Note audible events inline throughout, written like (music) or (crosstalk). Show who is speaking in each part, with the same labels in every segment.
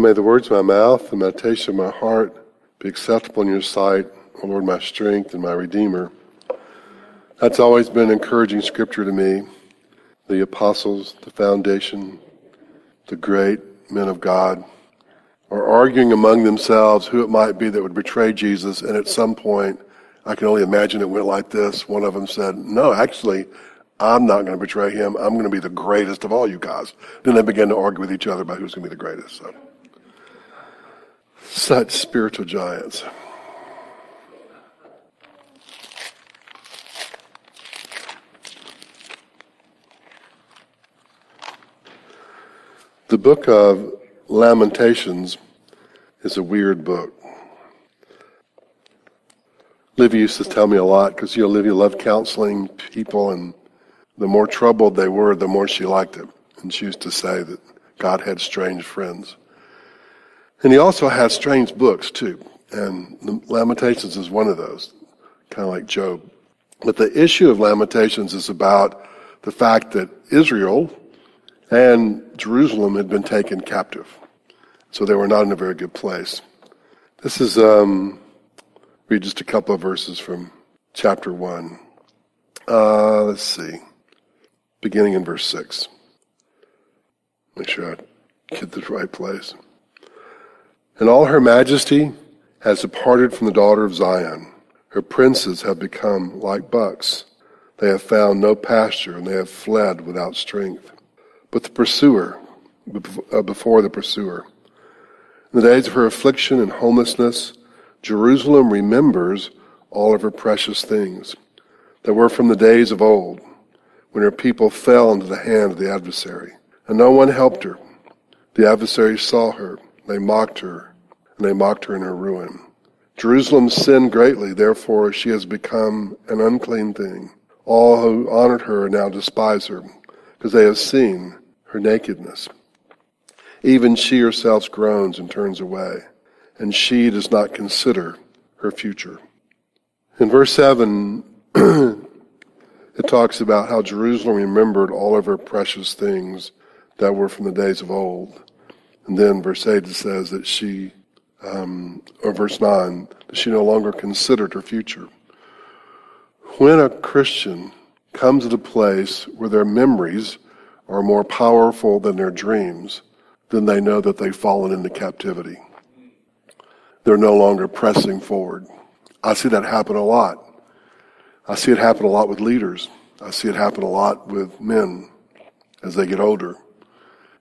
Speaker 1: Well, may the words of my mouth, the meditation of my heart be acceptable in your sight, O Lord, my strength and my redeemer. That's always been encouraging scripture to me. The apostles, the foundation, the great men of God are arguing among themselves who it might be that would betray Jesus. And at some point, I can only imagine it went like this. One of them said, no, actually, I'm not going to betray him. I'm going to be the greatest of all you guys. Then they began to argue with each other about who's going to be the greatest. So. Such spiritual giants. The book of Lamentations is a weird book. Livy used to tell me a lot because, you know, Livy loved counseling people, and the more troubled they were, the more she liked it. And she used to say that God had strange friends. And he also has strange books, too. And Lamentations is one of those, kind of like Job. But the issue of Lamentations is about the fact that Israel and Jerusalem had been taken captive. So they were not in a very good place. This is, um, read just a couple of verses from chapter 1. Uh, let's see. Beginning in verse 6. Make sure I get the right place. And all her majesty has departed from the daughter of Zion. Her princes have become like bucks. They have found no pasture, and they have fled without strength. But the pursuer, uh, before the pursuer, in the days of her affliction and homelessness, Jerusalem remembers all of her precious things that were from the days of old, when her people fell into the hand of the adversary. And no one helped her. The adversary saw her. They mocked her, and they mocked her in her ruin. Jerusalem sinned greatly, therefore she has become an unclean thing. All who honored her now despise her, because they have seen her nakedness. Even she herself groans and turns away, and she does not consider her future. In verse 7, (clears throat) it talks about how Jerusalem remembered all of her precious things that were from the days of old. And then verse 8 says that she, um, or verse 9, that she no longer considered her future. When a Christian comes to a place where their memories are more powerful than their dreams, then they know that they've fallen into captivity. They're no longer pressing forward. I see that happen a lot. I see it happen a lot with leaders. I see it happen a lot with men as they get older,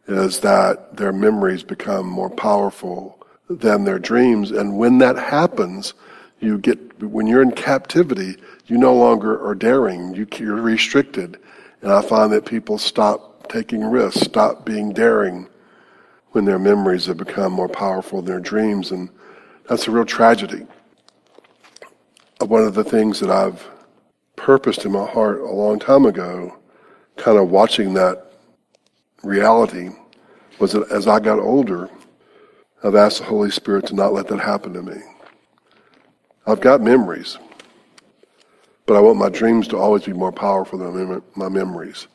Speaker 1: is that their memories become more powerful than their dreams. And when that happens, you get, when you're in captivity, you no longer are daring. You, you're restricted. And I find that people stop taking risks, stop being daring, when their memories have become more powerful than their dreams. And that's a real tragedy. One of the things that I've purposed in my heart a long time ago, kind of watching that reality, was that as I got older, I've asked the Holy Spirit to not let that happen to me. I've got memories, but I want my dreams to always be more powerful than my memories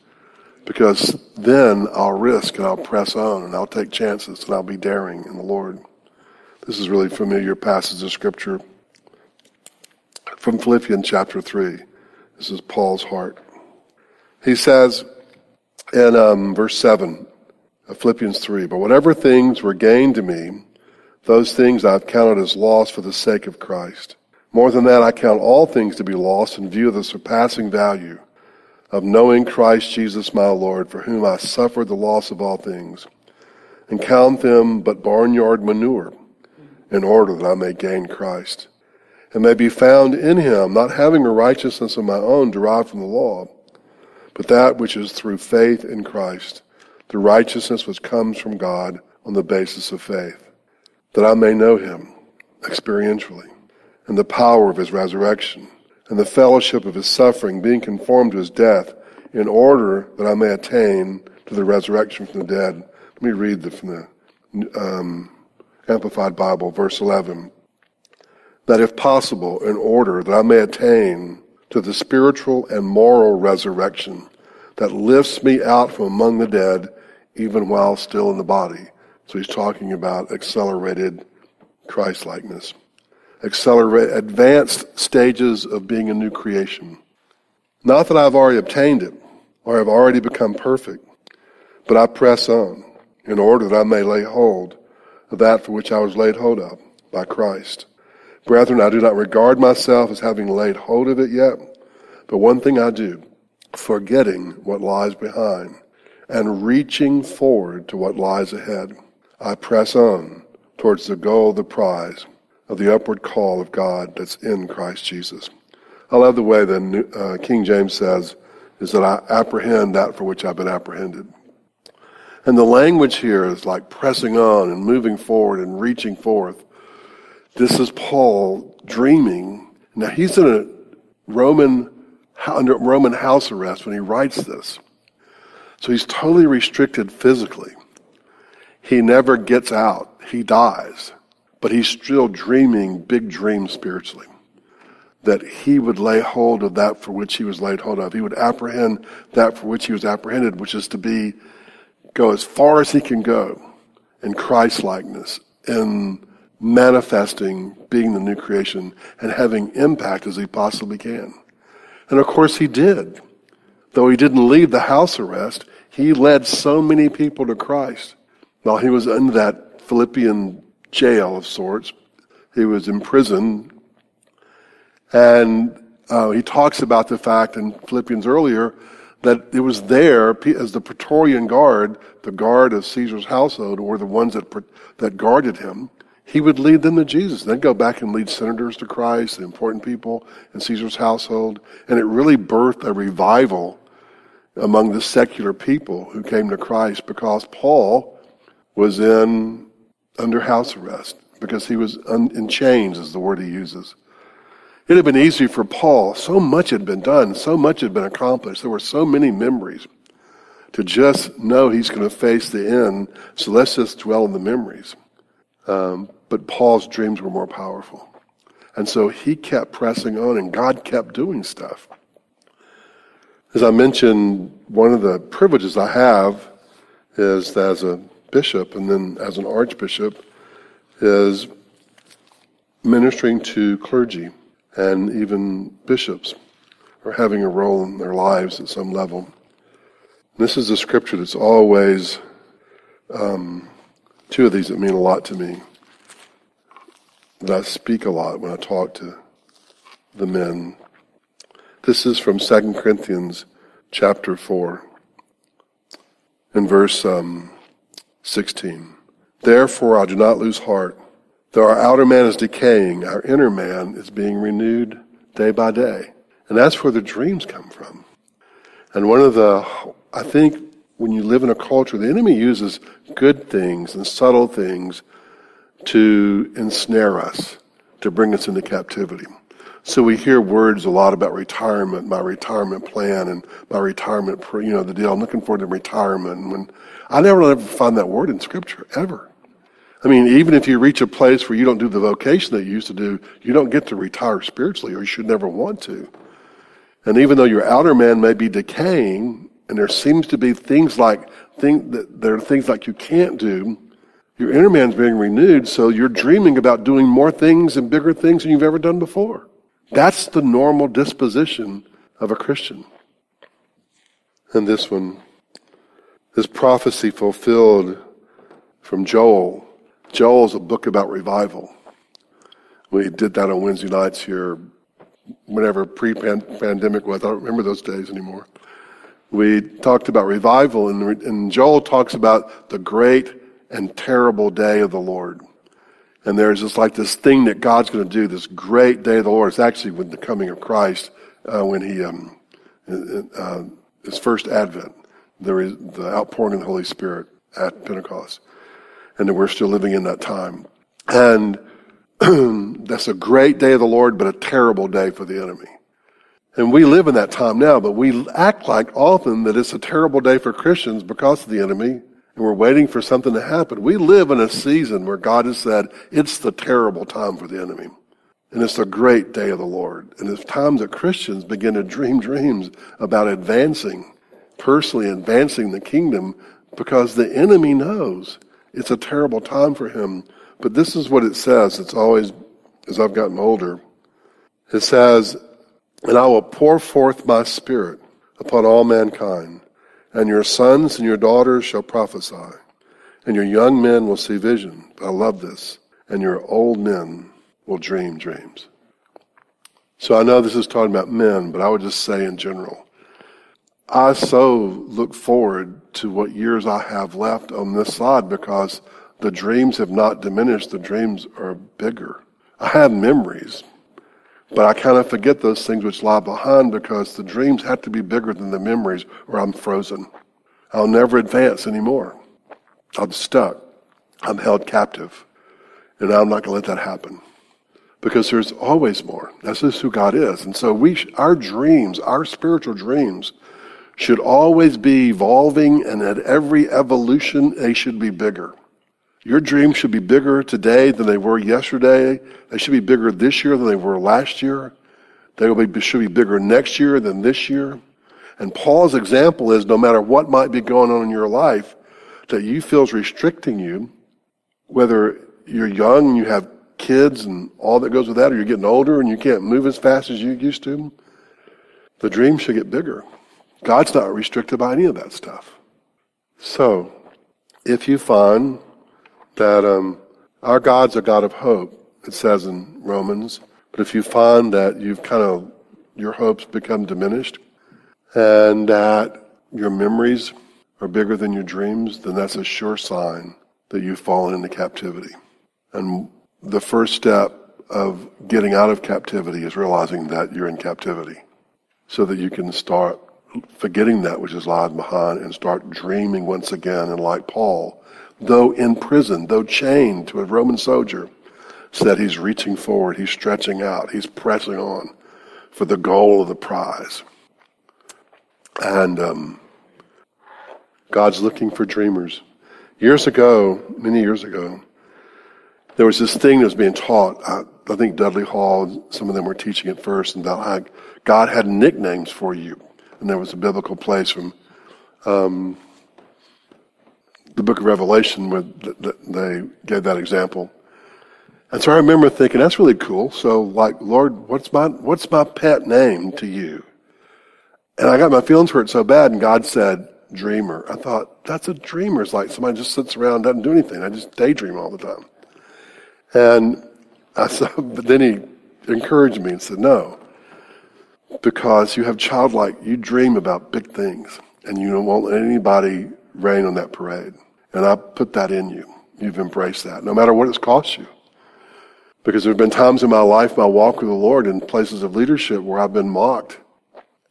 Speaker 1: because then I'll risk and I'll press on and I'll take chances and I'll be daring in the Lord. This is really familiar passage of scripture from Philippians chapter 3. This is Paul's heart. He says in um, verse 7 Philippians 3, But whatever things were gained to me, those things I've counted as loss for the sake of Christ. More than that, I count all things to be lost in view of the surpassing value of knowing Christ Jesus my Lord, for whom I suffered the loss of all things, and count them but barnyard manure, in order that I may gain Christ, and may be found in him, not having a righteousness of my own derived from the law, but that which is through faith in Christ, the righteousness which comes from God on the basis of faith, that I may know him experientially, and the power of his resurrection and the fellowship of his suffering, being conformed to his death, in order that I may attain to the resurrection from the dead. Let me read the, from the um, Amplified Bible, verse 11. That if possible, in order that I may attain to the spiritual and moral resurrection that lifts me out from among the dead, even while still in the body. So he's talking about accelerated Christ likeness, accelerate advanced stages of being a new creation. Not that I've already obtained it or have already become perfect, but I press on in order that I may lay hold of that for which I was laid hold of by Christ. Brethren, I do not regard myself as having laid hold of it yet, but one thing I do, forgetting what lies behind and reaching forward to what lies ahead, I press on towards the goal, the prize of the upward call of God that's in Christ Jesus. I love the way that uh, King James says, is that I apprehend that for which I've been apprehended. And the language here is like pressing on and moving forward and reaching forth. This is Paul dreaming. Now he's in a Roman, under Roman house arrest when he writes this. So he's totally restricted physically. He never gets out. He dies. But he's still dreaming big dreams spiritually. That he would lay hold of that for which he was laid hold of. He would apprehend that for which he was apprehended, which is to be, go as far as he can go in Christ likeness, in manifesting being the new creation and having impact as he possibly can. And of course he did. Though he didn't leave the house arrest, he led so many people to Christ while he was in that Philippian jail of sorts. He was in prison. And uh, he talks about the fact in Philippians earlier that it was there as the Praetorian Guard, the guard of Caesar's household, or the ones that, that guarded him. He would lead them to Jesus, then go back and lead senators to Christ, the important people in Caesar's household. And it really birthed a revival among the secular people who came to Christ because Paul was in under house arrest because he was un, in chains, is the word he uses. It had been easy for Paul. So much had been done. So much had been accomplished. There were so many memories to just know he's going to face the end. So let's just dwell in the memories. Um, but Paul's dreams were more powerful. And so he kept pressing on and God kept doing stuff. As I mentioned, one of the privileges I have is as a bishop and then as an archbishop is ministering to clergy and even bishops are having a role in their lives at some level. This is a scripture that's always, um, two of these that mean a lot to me, that I speak a lot when I talk to the men. This is from 2 Corinthians chapter 4 and verse um, 16. Therefore, I do not lose heart. Though our outer man is decaying, our inner man is being renewed day by day. And that's where the dreams come from. And one of the, I think, when you live in a culture, the enemy uses good things and subtle things to ensnare us, to bring us into captivity. So we hear words a lot about retirement, my retirement plan, and my retirement, you know, the deal. I'm looking forward to retirement. And when I never ever find that word in Scripture ever. I mean, even if you reach a place where you don't do the vocation that you used to do, you don't get to retire spiritually, or you should never want to. And even though your outer man may be decaying, and there seems to be things like thing that there are things like you can't do, your inner man's being renewed, so you're dreaming about doing more things and bigger things than you've ever done before. That's the normal disposition of a Christian. And this one, this prophecy fulfilled from Joel. Joel's a book about revival. We did that on Wednesday nights here, whenever pre-pandemic was. I don't remember those days anymore. We talked about revival, and, and Joel talks about the great and terrible day of the Lord. And there's just like this thing that God's going to do, this great day of the Lord. It's actually with the coming of Christ uh, when he, um, uh, his first advent, there is the outpouring of the Holy Spirit at Pentecost. And that we're still living in that time. And (clears throat) that's a great day of the Lord, but a terrible day for the enemy. And we live in that time now, but we act like often that it's a terrible day for Christians because of the enemy and we're waiting for something to happen. We live in a season where God has said it's the terrible time for the enemy. And it's the great day of the Lord. And it's times that Christians begin to dream dreams about advancing, personally advancing the kingdom because the enemy knows It's a terrible time for him. But this is what it says. It's always, as I've gotten older, it says, And I will pour forth my spirit upon all mankind, and your sons and your daughters shall prophesy, and your young men will see vision. I love this. And your old men will dream dreams. So I know this is talking about men, but I would just say in general, I so look forward to what years I have left on this side because the dreams have not diminished. The dreams are bigger. I have memories, but I kind of forget those things which lie behind because the dreams have to be bigger than the memories or I'm frozen. I'll never advance anymore. I'm stuck. I'm held captive. And I'm not going to let that happen because there's always more. That's just who God is. And so we, our dreams, our spiritual dreams, should always be evolving, and at every evolution, they should be bigger. Your dreams should be bigger today than they were yesterday. They should be bigger this year than they were last year. They be, should be bigger next year than this year. And Paul's example is no matter what might be going on in your life that you feel is restricting you, whether you're young and you have kids and all that goes with that, or you're getting older and you can't move as fast as you used to, the dream should get bigger. God's not restricted by any of that stuff. So, if you find that um, our God's a God of hope, it says in Romans, but if you find that you've kind of, your hopes become diminished and that your memories are bigger than your dreams, then that's a sure sign that you've fallen into captivity. And the first step of getting out of captivity is realizing that you're in captivity so that you can start forgetting that which is lied behind and start dreaming once again. And like Paul, though in prison, though chained to a Roman soldier, said he's reaching forward, he's stretching out, he's pressing on for the goal of the prize. And um, God's looking for dreamers. Years ago, many years ago, there was this thing that was being taught. I, I think Dudley Hall, some of them were teaching it first, about how God had nicknames for you. And there was a biblical place from um, the book of Revelation where they gave that example. And so I remember thinking, that's really cool. So, like, Lord, what's my, what's my pet name to you? And I got my feelings hurt so bad, and God said, dreamer. I thought, that's a dreamer. It's like somebody just sits around, doesn't do anything. I just daydream all the time. And I said, (laughs) but then he encouraged me and said, no, because you have childlike, you dream about big things and you don't want anybody rain on that parade. And I put that in you. You've embraced that, no matter what it's cost you. Because there have been times in my life, my walk with the Lord, in places of leadership where I've been mocked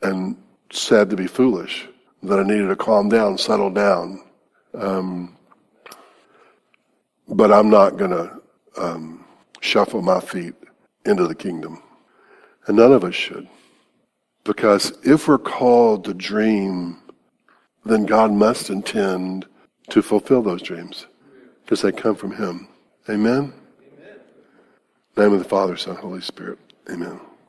Speaker 1: and said to be foolish, that I needed to calm down, settle down. Um, but I'm not going to um, shuffle my feet into the kingdom. And none of us should. Because if we're called to dream, then God must intend to fulfill those dreams because they come from Him. Amen? Amen. name of the Father, Son, Holy Spirit. Amen.